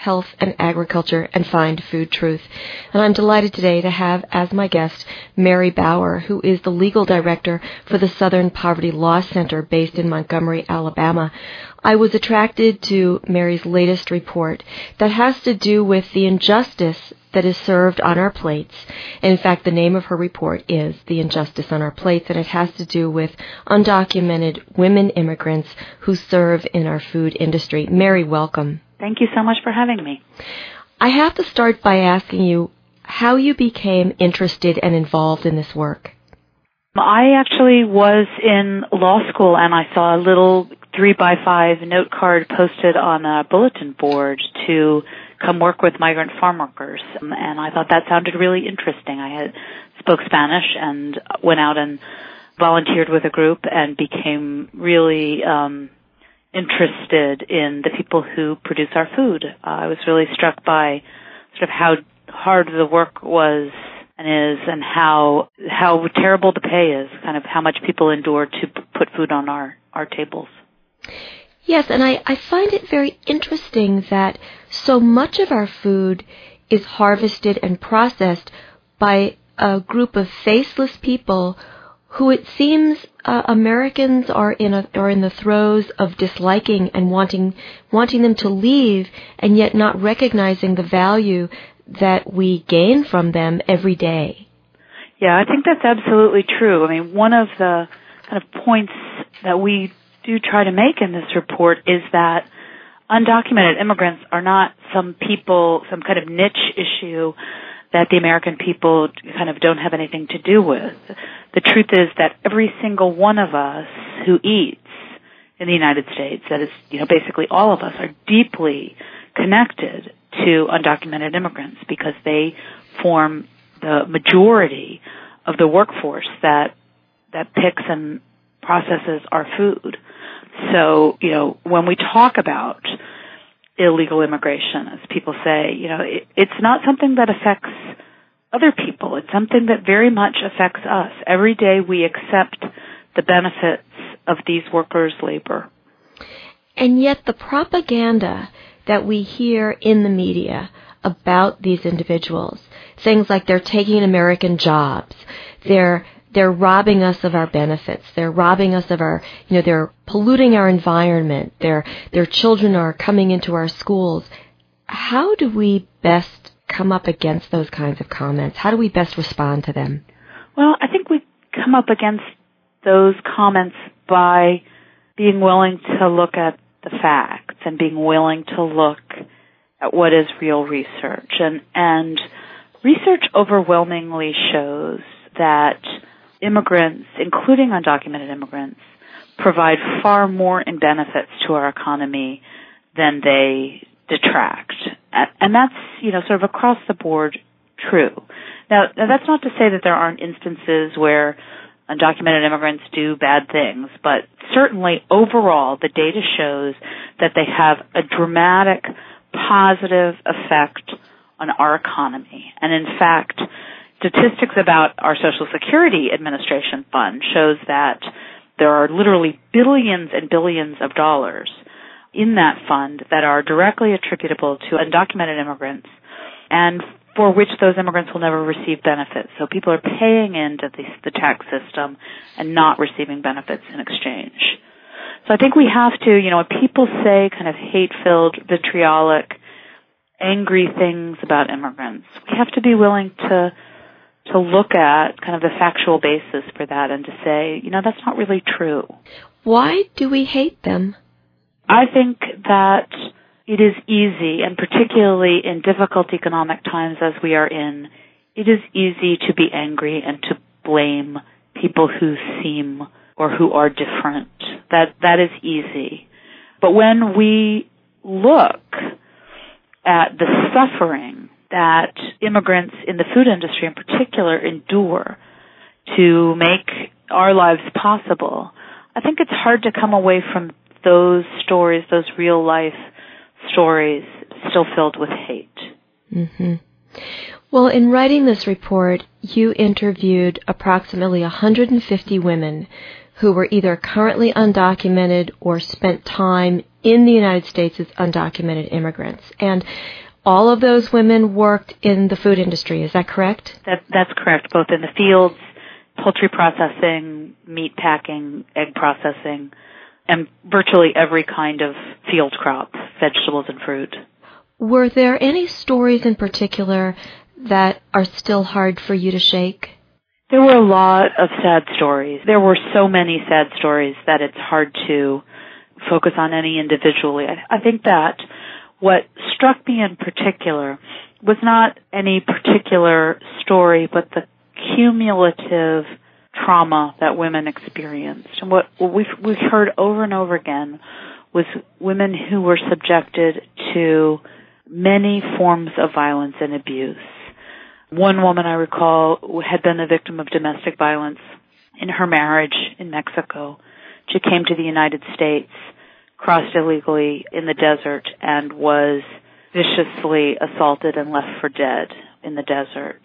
health, and agriculture and find food truth. And I'm delighted today to have as my guest Mary Bauer, who is the legal director for the Southern Poverty Law Center based in Montgomery, Alabama. I was attracted to Mary's latest report that has to do with the injustice that is served on our plates. In fact, the name of her report is The Injustice on Our Plates, and it has to do with undocumented women immigrants who serve in our food industry. Mary, welcome. Thank you so much for having me. I have to start by asking you how you became interested and involved in this work. I actually was in law school and I saw a little three by five note card posted on a bulletin board to come work with migrant farm workers. And I thought that sounded really interesting. I had spoke Spanish and went out and volunteered with a group and became really um, interested in the people who produce our food. Uh, I was really struck by sort of how hard the work was and is and how how terrible the pay is, kind of how much people endure to p- put food on our our tables. Yes, and I, I find it very interesting that so much of our food is harvested and processed by a group of faceless people who it seems uh, Americans are in a, are in the throes of disliking and wanting wanting them to leave and yet not recognizing the value that we gain from them every day. Yeah, I think that's absolutely true. I mean, one of the kind of points that we do try to make in this report is that undocumented immigrants are not some people, some kind of niche issue that the American people kind of don't have anything to do with. The truth is that every single one of us who eats in the United States, that is, you know, basically all of us are deeply connected to undocumented immigrants because they form the majority of the workforce that that picks and processes our food. So, you know, when we talk about illegal immigration, as people say, you know, it, it's not something that affects other people. It's something that very much affects us. Every day we accept the benefits of these workers' labor. And yet the propaganda that we hear in the media about these individuals. Things like they're taking American jobs. They're they're robbing us of our benefits. They're robbing us of our, you know, they're polluting our environment. Their their children are coming into our schools. How do we best come up against those kinds of comments? How do we best respond to them? Well, I think we come up against those comments by being willing to look at the facts and being willing to look at what is real research. And, and research overwhelmingly shows that immigrants, including undocumented immigrants, provide far more in benefits to our economy than they detract. And that's, you know, sort of across the board true. Now, that's not to say that there aren't instances where undocumented immigrants do bad things, but certainly overall the data shows that they have a dramatic positive effect on our economy. And in fact, statistics about our Social Security Administration fund shows that there are literally billions and billions of dollars in that fund that are directly attributable to undocumented immigrants and for which those immigrants will never receive benefits. So people are paying into the, the tax system and not receiving benefits in exchange. So I think we have to, you know, when people say kind of hate-filled, vitriolic, angry things about immigrants, we have to be willing to to look at kind of the factual basis for that and to say, you know, that's not really true. Why do we hate them? I think that it is easy, and particularly in difficult economic times as we are in, it is easy to be angry and to blame people who seem or who are different. That that is easy. But when we look at the suffering that immigrants in the food industry in particular endure to make our lives possible, I think it's hard to come away from those stories, those real life stories, still filled with hate. Mm-hmm. Well, in writing this report, you interviewed approximately 150 women who were either currently undocumented or spent time in the United States as undocumented immigrants. And all of those women worked in the food industry, is that correct? That, that's correct, both in the fields, poultry processing, meat packing, egg processing, and virtually every kind of field crop, vegetables and fruit. Were there any stories in particular that are still hard for you to shake? There were a lot of sad stories. There were so many sad stories that it's hard to focus on any individually. I, I think that what struck me in particular was not any particular story, but the cumulative trauma that women experienced. And what, we've, we've heard over and over again was women who were subjected to many forms of violence and abuse. One woman I recall had been the victim of domestic violence in her marriage in Mexico. She came to the United States, crossed illegally in the desert, and was viciously assaulted and left for dead in the desert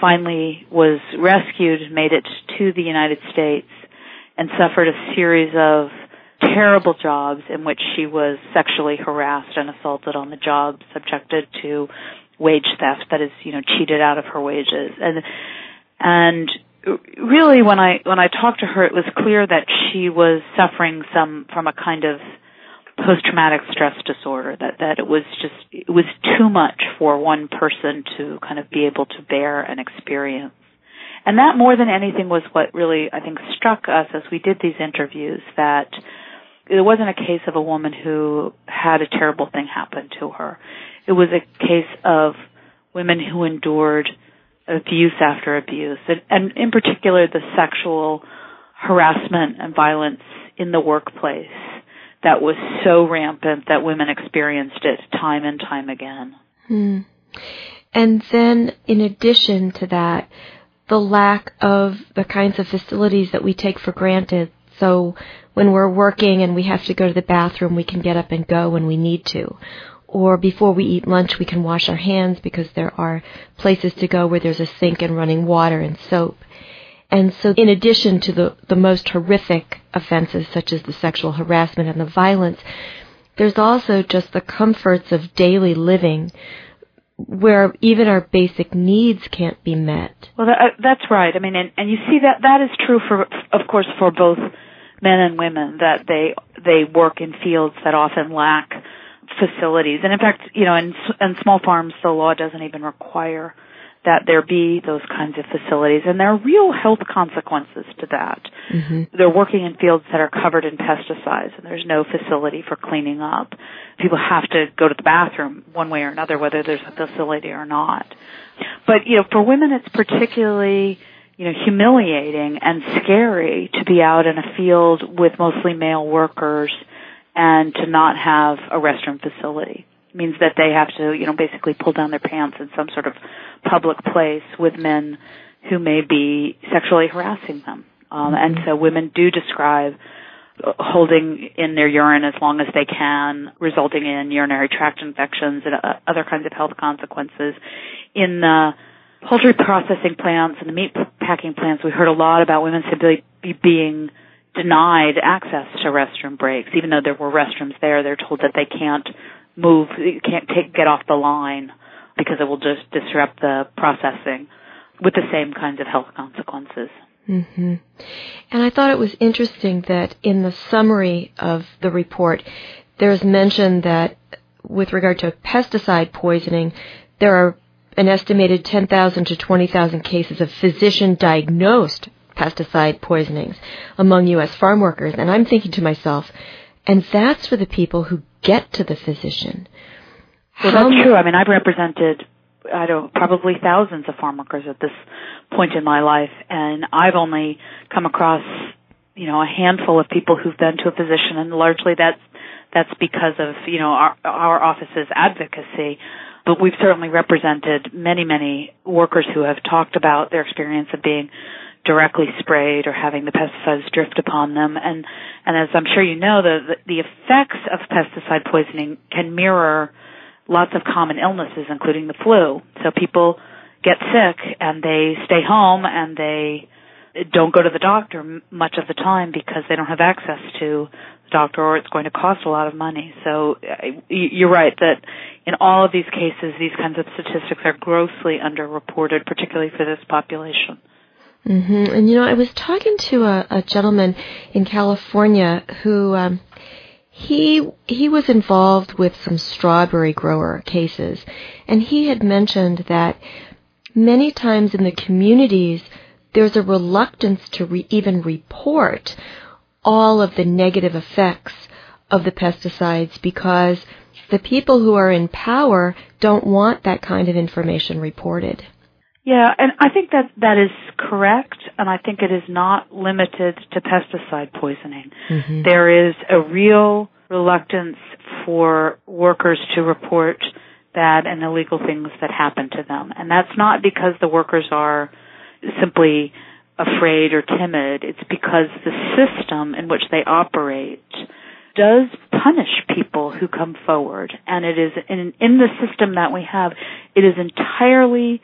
finally was rescued, made it to the United States, and suffered a series of terrible jobs in which she was sexually harassed and assaulted on the job, subjected to wage theft, that is, you know, cheated out of her wages. And, and really when I, when I talked to her, it was clear that she was suffering some, from a kind of post-traumatic stress disorder that that it was just it was too much for one person to kind of be able to bear and experience. And that more than anything was what really i think struck us as we did these interviews that it wasn't a case of a woman who had a terrible thing happen to her. It was a case of women who endured abuse after abuse and, and in particular the sexual harassment and violence in the workplace that was so rampant that women experienced it time and time again. Hmm. And then, in addition to that, the lack of the kinds of facilities that we take for granted. So, when we're working and we have to go to the bathroom, we can get up and go when we need to. Or before we eat lunch, we can wash our hands because there are places to go where there's a sink and running water and soap. And so in addition to the, the most horrific offenses such as the sexual harassment and the violence, there's also just the comforts of daily living where even our basic needs can't be met. Well, that, uh, that's right. I mean, and, and you see that that is true for, of course, for both men and women that they they work in fields that often lack facilities. And in fact, you know, in, in small farms, the law doesn't even require that there be those kinds of facilities and there are real health consequences to that. Mm-hmm. They're working in fields that are covered in pesticides and there's no facility for cleaning up. People have to go to the bathroom one way or another whether there's a facility or not. But you know, for women it's particularly you know, humiliating and scary to be out in a field with mostly male workers and to not have a restroom facility means that they have to, you know, basically pull down their pants in some sort of public place with men who may be sexually harassing them. Um, mm-hmm. And so women do describe holding in their urine as long as they can, resulting in urinary tract infections and uh, other kinds of health consequences. In the poultry processing plants and the meat packing plants, we heard a lot about women simply being denied access to restroom breaks. Even though there were restrooms there, they're told that they can't move, can't take, get off the line because it will just disrupt the processing with the same kinds of health consequences. Mm-hmm. And I thought it was interesting that in the summary of the report, there's mention that with regard to pesticide poisoning, there are an estimated 10,000 to 20,000 cases of physician diagnosed pesticide poisonings among U.S. farm workers. And I'm thinking to myself, and that's for the people who get to the physician. Well, How that's true. I mean, I've represented, I don't, probably thousands of farm workers at this point in my life, and I've only come across, you know, a handful of people who've been to a physician, and largely that's that's because of you know our our office's advocacy. but we've certainly represented many, many workers who have talked about their experience of being directly sprayed or having the pesticides drift upon them. And, and as I'm sure you know, the, the effects of pesticide poisoning can mirror lots of common illnesses, including the flu. So people get sick and they stay home and they don't go to the doctor much of the time because they don't have access to the doctor or it's going to cost a lot of money. So you're right that in all of these cases, these kinds of statistics are grossly underreported, particularly for this population. Mm-hmm. And you know, I was talking to a, a gentleman in California who um, he he was involved with some strawberry grower cases, and he had mentioned that many times in the communities there's a reluctance to re- even report all of the negative effects of the pesticides because the people who are in power don't want that kind of information reported. Yeah, and I think that that is correct, and I think it is not limited to pesticide poisoning. Mm-hmm. There is a real reluctance for workers to report bad and illegal things that happen to them. And that's not because the workers are simply afraid or timid. It's because the system in which they operate does punish people who come forward. And it is in, in the system that we have, it is entirely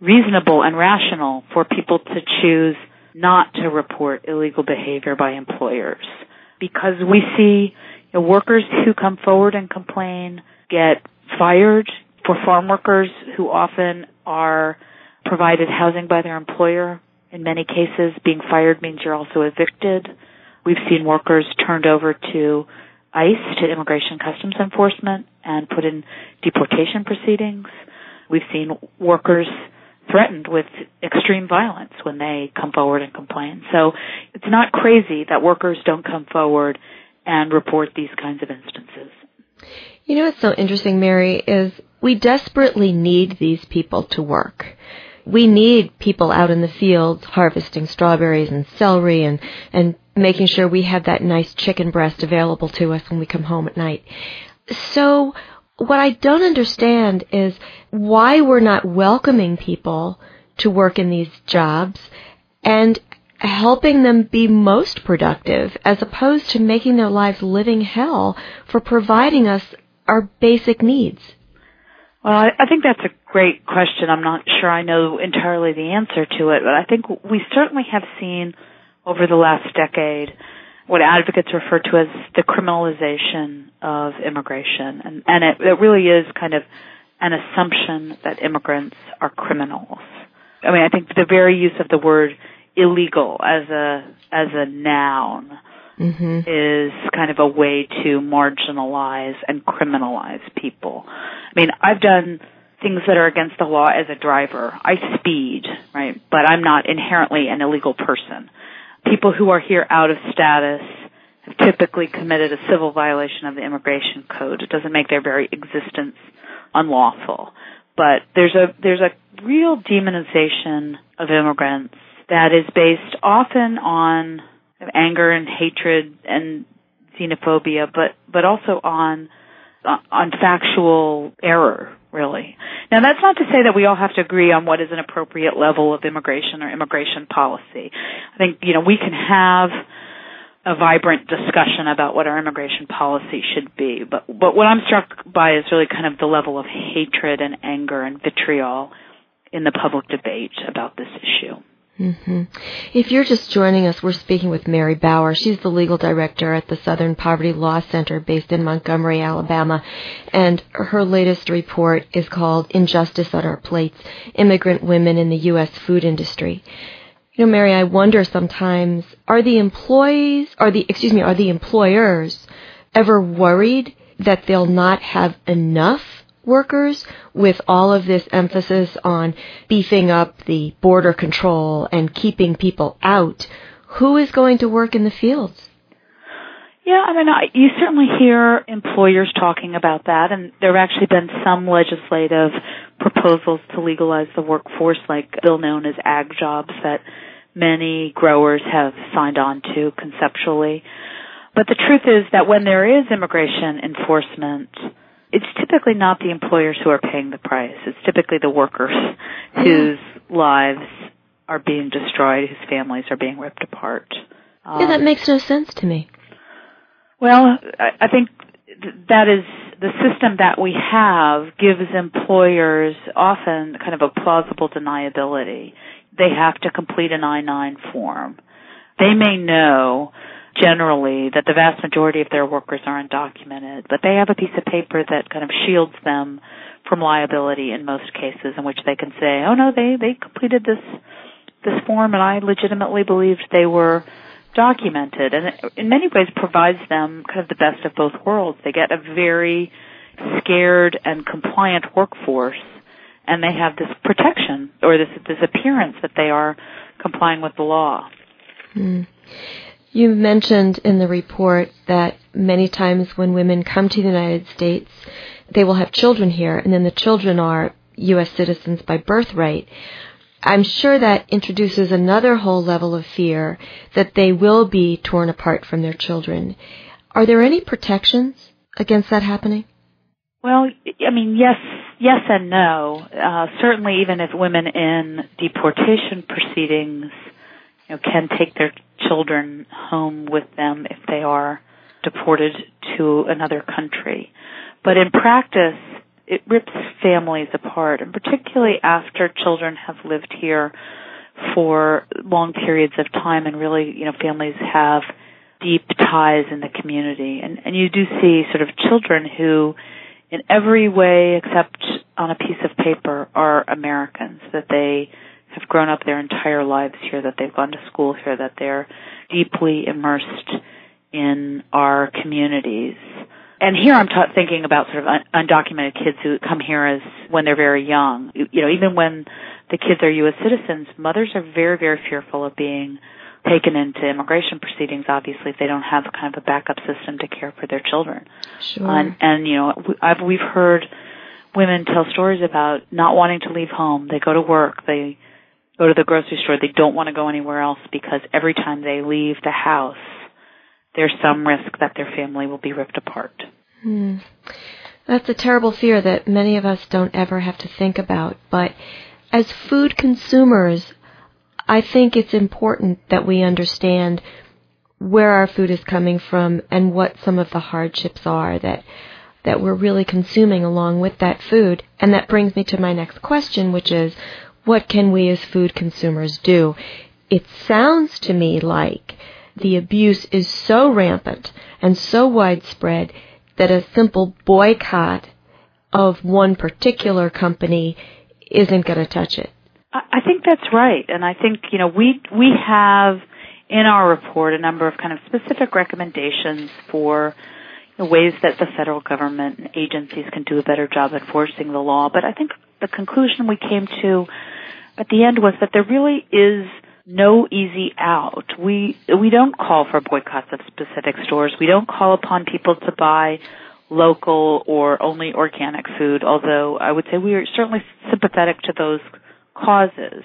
reasonable and rational for people to choose not to report illegal behavior by employers. Because we see you know, workers who come forward and complain get fired for farm workers who often are provided housing by their employer. In many cases, being fired means you're also evicted. We've seen workers turned over to ICE, to Immigration Customs Enforcement, and put in deportation proceedings. We've seen workers threatened with extreme violence when they come forward and complain. So it's not crazy that workers don't come forward and report these kinds of instances. You know what's so interesting, Mary, is we desperately need these people to work. We need people out in the fields harvesting strawberries and celery and, and making sure we have that nice chicken breast available to us when we come home at night. So what I don't understand is why we're not welcoming people to work in these jobs and helping them be most productive as opposed to making their lives living hell for providing us our basic needs. Well, I, think that's a great question. I'm not sure I know entirely the answer to it, but I think we certainly have seen over the last decade what advocates refer to as the criminalization of immigration. And, and it, it really is kind of an assumption that immigrants are criminals. I mean, I think the very use of the word illegal as a, as a noun mm-hmm. is kind of a way to marginalize and criminalize people. I mean, I've done things that are against the law as a driver. I speed, right? But I'm not inherently an illegal person people who are here out of status have typically committed a civil violation of the immigration code. It doesn't make their very existence unlawful. But there's a there's a real demonization of immigrants that is based often on anger and hatred and xenophobia, but but also on on factual error, really. Now that's not to say that we all have to agree on what is an appropriate level of immigration or immigration policy. I think, you know, we can have a vibrant discussion about what our immigration policy should be. But but what I'm struck by is really kind of the level of hatred and anger and vitriol in the public debate about this issue. Mm-hmm. If you're just joining us, we're speaking with Mary Bauer. She's the legal director at the Southern Poverty Law Center based in Montgomery, Alabama. And her latest report is called Injustice on Our Plates Immigrant Women in the U.S. Food Industry. You know, Mary, I wonder sometimes are the employees, are the, excuse me, are the employers ever worried that they'll not have enough workers with all of this emphasis on beefing up the border control and keeping people out, who is going to work in the fields? Yeah, I mean, I, you certainly hear employers talking about that, and there have actually been some legislative proposals to legalize the workforce, like a bill known as ag jobs, that many growers have signed on to conceptually. But the truth is that when there is immigration enforcement, it's typically not the employers who are paying the price. It's typically the workers whose lives are being destroyed, whose families are being ripped apart. Um, yeah, that um, makes no sense to me. Well, I, I think that is the system that we have gives employers often kind of a plausible deniability. They have to complete an I-9 form. They may know generally that the vast majority of their workers are undocumented, but they have a piece of paper that kind of shields them from liability in most cases in which they can say, oh no, they, they completed this, this form and I legitimately believed they were documented and it, in many ways provides them kind of the best of both worlds. They get a very scared and compliant workforce and they have this protection or this this appearance that they are complying with the law. Mm. You mentioned in the report that many times when women come to the United States, they will have children here, and then the children are U.S. citizens by birthright. I'm sure that introduces another whole level of fear that they will be torn apart from their children. Are there any protections against that happening? Well, I mean, yes, yes and no. Uh, certainly, even if women in deportation proceedings you know, can take their children home with them if they are deported to another country. But in practice, it rips families apart, and particularly after children have lived here for long periods of time and really, you know, families have deep ties in the community. And, and you do see sort of children who, in every way except on a piece of paper, are Americans, that they have grown up their entire lives here, that they've gone to school here, that they're deeply immersed in our communities. And here I'm ta- thinking about sort of un- undocumented kids who come here as when they're very young. You know, even when the kids are U.S. citizens, mothers are very, very fearful of being taken into immigration proceedings. Obviously, if they don't have kind of a backup system to care for their children. Sure. And, and you know, I've, we've heard women tell stories about not wanting to leave home. They go to work. They go to the grocery store. They don't want to go anywhere else because every time they leave the house, there's some risk that their family will be ripped apart. Hmm. That's a terrible fear that many of us don't ever have to think about. But as food consumers, I think it's important that we understand where our food is coming from and what some of the hardships are that that we're really consuming along with that food. And that brings me to my next question, which is what can we as food consumers do? It sounds to me like the abuse is so rampant and so widespread that a simple boycott of one particular company isn't going to touch it. I think that's right, and I think you know we we have in our report a number of kind of specific recommendations for ways that the federal government and agencies can do a better job enforcing the law. But I think the conclusion we came to at the end was that there really is no easy out. We we don't call for boycotts of specific stores. We don't call upon people to buy local or only organic food, although I would say we are certainly sympathetic to those causes.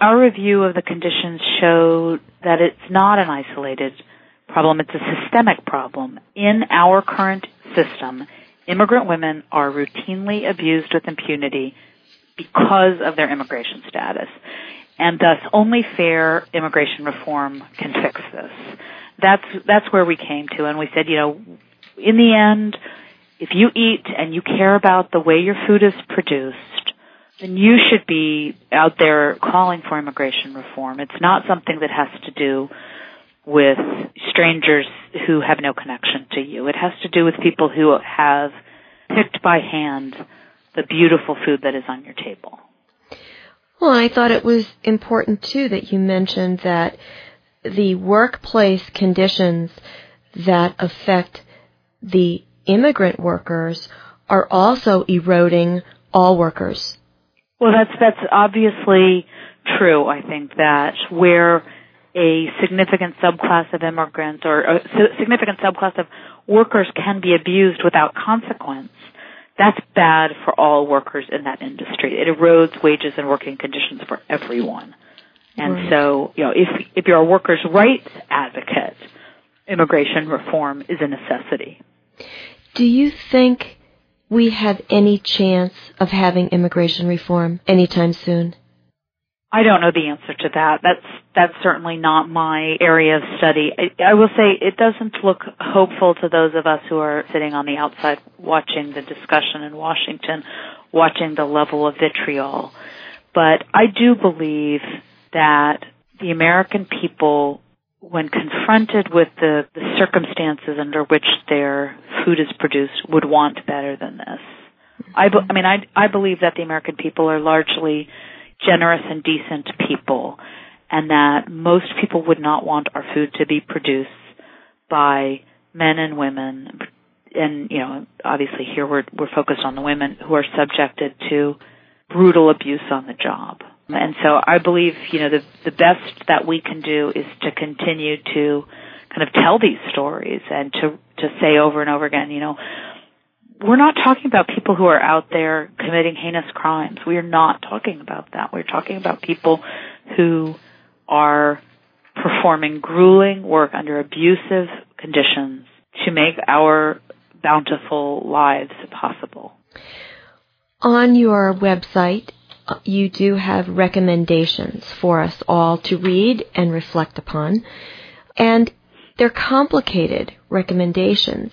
Our review of the conditions showed that it's not an isolated problem, it's a systemic problem. In our current system, immigrant women are routinely abused with impunity because of their immigration status. And thus only fair immigration reform can fix this. That's, that's where we came to and we said, you know, in the end, if you eat and you care about the way your food is produced, then you should be out there calling for immigration reform. It's not something that has to do with strangers who have no connection to you. It has to do with people who have picked by hand the beautiful food that is on your table. Well, I thought it was important too that you mentioned that the workplace conditions that affect the immigrant workers are also eroding all workers. Well, that's that's obviously true. I think that where a significant subclass of immigrants or a significant subclass of workers can be abused without consequence, that's bad for all workers in that industry. It erodes wages and working conditions for everyone. And right. so, you know, if if you're a workers' rights advocate, immigration reform is a necessity. Do you think we have any chance of having immigration reform anytime soon? I don't know the answer to that. That's that's certainly not my area of study. I, I, will say it doesn't look hopeful to those of us who are sitting on the outside watching the discussion in Washington, watching the level of vitriol. But I do believe that the American people, when confronted with the, the circumstances under which their food is produced, would want better than this. I, I mean, I, I believe that the American people are largely generous and decent people and that most people would not want our food to be produced by men and women. And you know obviously here we're we're focused on the women who are subjected to brutal abuse on the job. And so I believe you know the the best that we can do is to continue to kind of tell these stories and to to say over and over again you know we're not talking about people who are out there committing heinous crimes. We are not talking about that. We're talking about people who are performing grueling work under abusive conditions to make our bountiful lives possible. On your website, you do have recommendations for us all to read and reflect upon. And they're complicated recommendations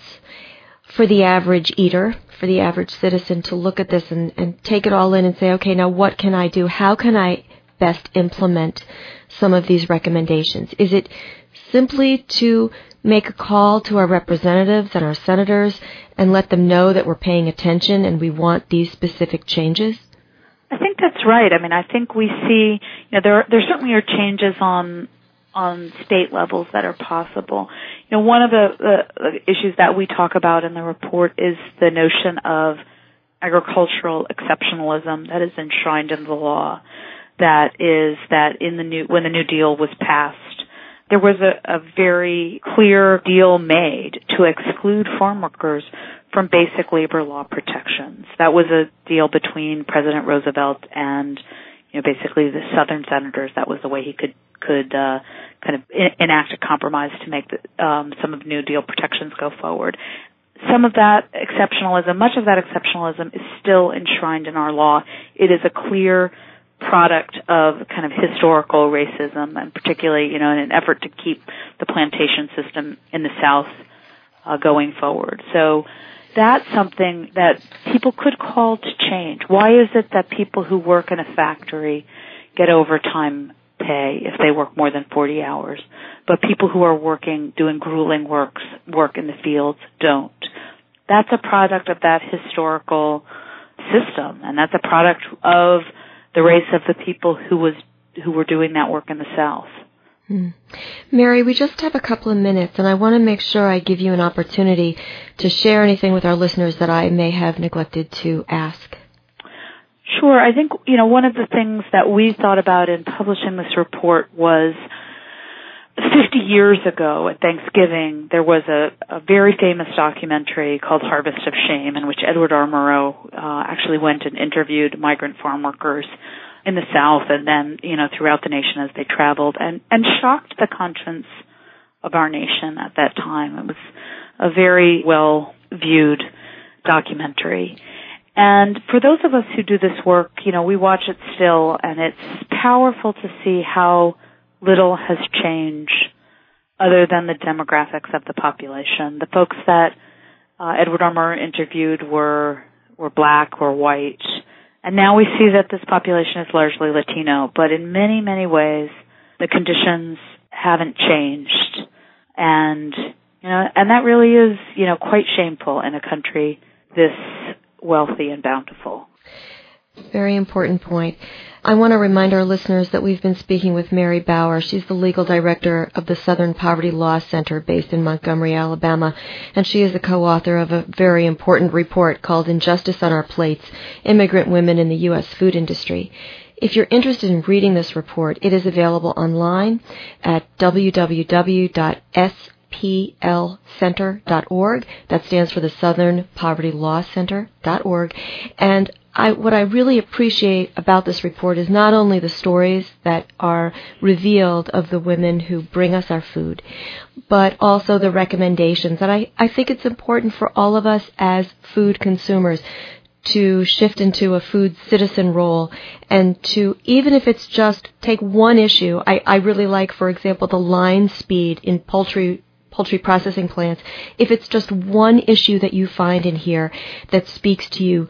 for the average eater, for the average citizen to look at this and, and take it all in and say, okay, now what can I do? How can I best implement some of these recommendations? Is it simply to make a call to our representatives and our senators and let them know that we're paying attention and we want these specific changes? I think that's right. I mean, I think we see, you know, there there certainly are changes on on state levels that are possible. You know, one of the, the, issues that we talk about in the report is the notion of agricultural exceptionalism that is enshrined in the law. That is that in the new when the New Deal was passed, there was a, a very clear deal made to exclude farm workers from basic labor law protections. That was a deal between President Roosevelt and you know basically the Southern senators. That was the way he could could uh, kind of enact a compromise to make the, um, some of New Deal protections go forward. Some of that exceptionalism, much of that exceptionalism, is still enshrined in our law. It is a clear product of kind of historical racism, and particularly, you know, in an effort to keep the plantation system in the South uh, going forward. So that's something that people could call to change. Why is it that people who work in a factory get overtime pay if they work more than 40 hours. But people who are working, doing grueling works, work in the fields don't. That's a product of that historical system, and that's a product of the race of the people who was, who were doing that work in the South. Hmm. Mary, we just have a couple of minutes, and I want to make sure I give you an opportunity to share anything with our listeners that I may have neglected to ask. Sure. I think, you know, one of the things that we thought about in publishing this report was 50 years ago at Thanksgiving, there was a, a very famous documentary called Harvest of Shame in which Edward R. Murrow uh, actually went and interviewed migrant farm workers in the South and then, you know, throughout the nation as they traveled and, and shocked the conscience of our nation at that time. It was a very well viewed documentary. And for those of us who do this work, you know, we watch it still and it's powerful to see how little has changed other than the demographics of the population. The folks that uh, Edward R. Interviewed were were black or white, and now we see that this population is largely Latino. But in many many ways, the conditions haven't changed, and you know, and that really is you know quite shameful in a country this wealthy and bountiful. Very important point. I want to remind our listeners that we've been speaking with Mary Bauer. She's the legal director of the Southern Poverty Law Center based in Montgomery, Alabama, and she is the co-author of a very important report called Injustice on Our Plates: Immigrant Women in the U.S. Food Industry. If you're interested in reading this report, it is available online at www.s PLCenter.org. That stands for the Southern Poverty Law Center.org. And I, what I really appreciate about this report is not only the stories that are revealed of the women who bring us our food, but also the recommendations. And I, I think it's important for all of us as food consumers to shift into a food citizen role and to, even if it's just take one issue, I, I really like, for example, the line speed in poultry poultry processing plants. If it's just one issue that you find in here that speaks to you,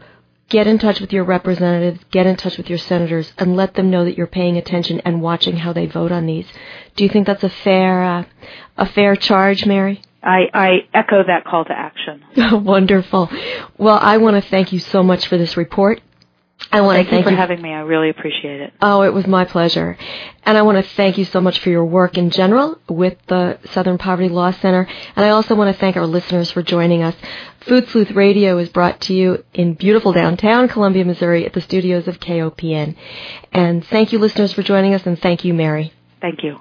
get in touch with your representatives, get in touch with your senators, and let them know that you're paying attention and watching how they vote on these. Do you think that's a fair, uh, a fair charge, Mary? I, I echo that call to action. Wonderful. Well, I want to thank you so much for this report. I want thank to thank you for you having me. I really appreciate it. Oh, it was my pleasure. And I want to thank you so much for your work in general with the Southern Poverty Law Center. And I also want to thank our listeners for joining us. Food Sleuth Radio is brought to you in beautiful downtown Columbia, Missouri at the studios of KOPN. And thank you listeners for joining us and thank you, Mary. Thank you.